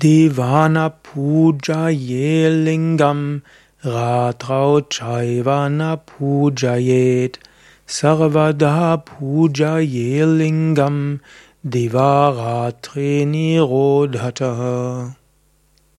Devana Puja Yelingam ratrau chaivana pujayet sarvada Puja Yelingam divaratri nirodhataha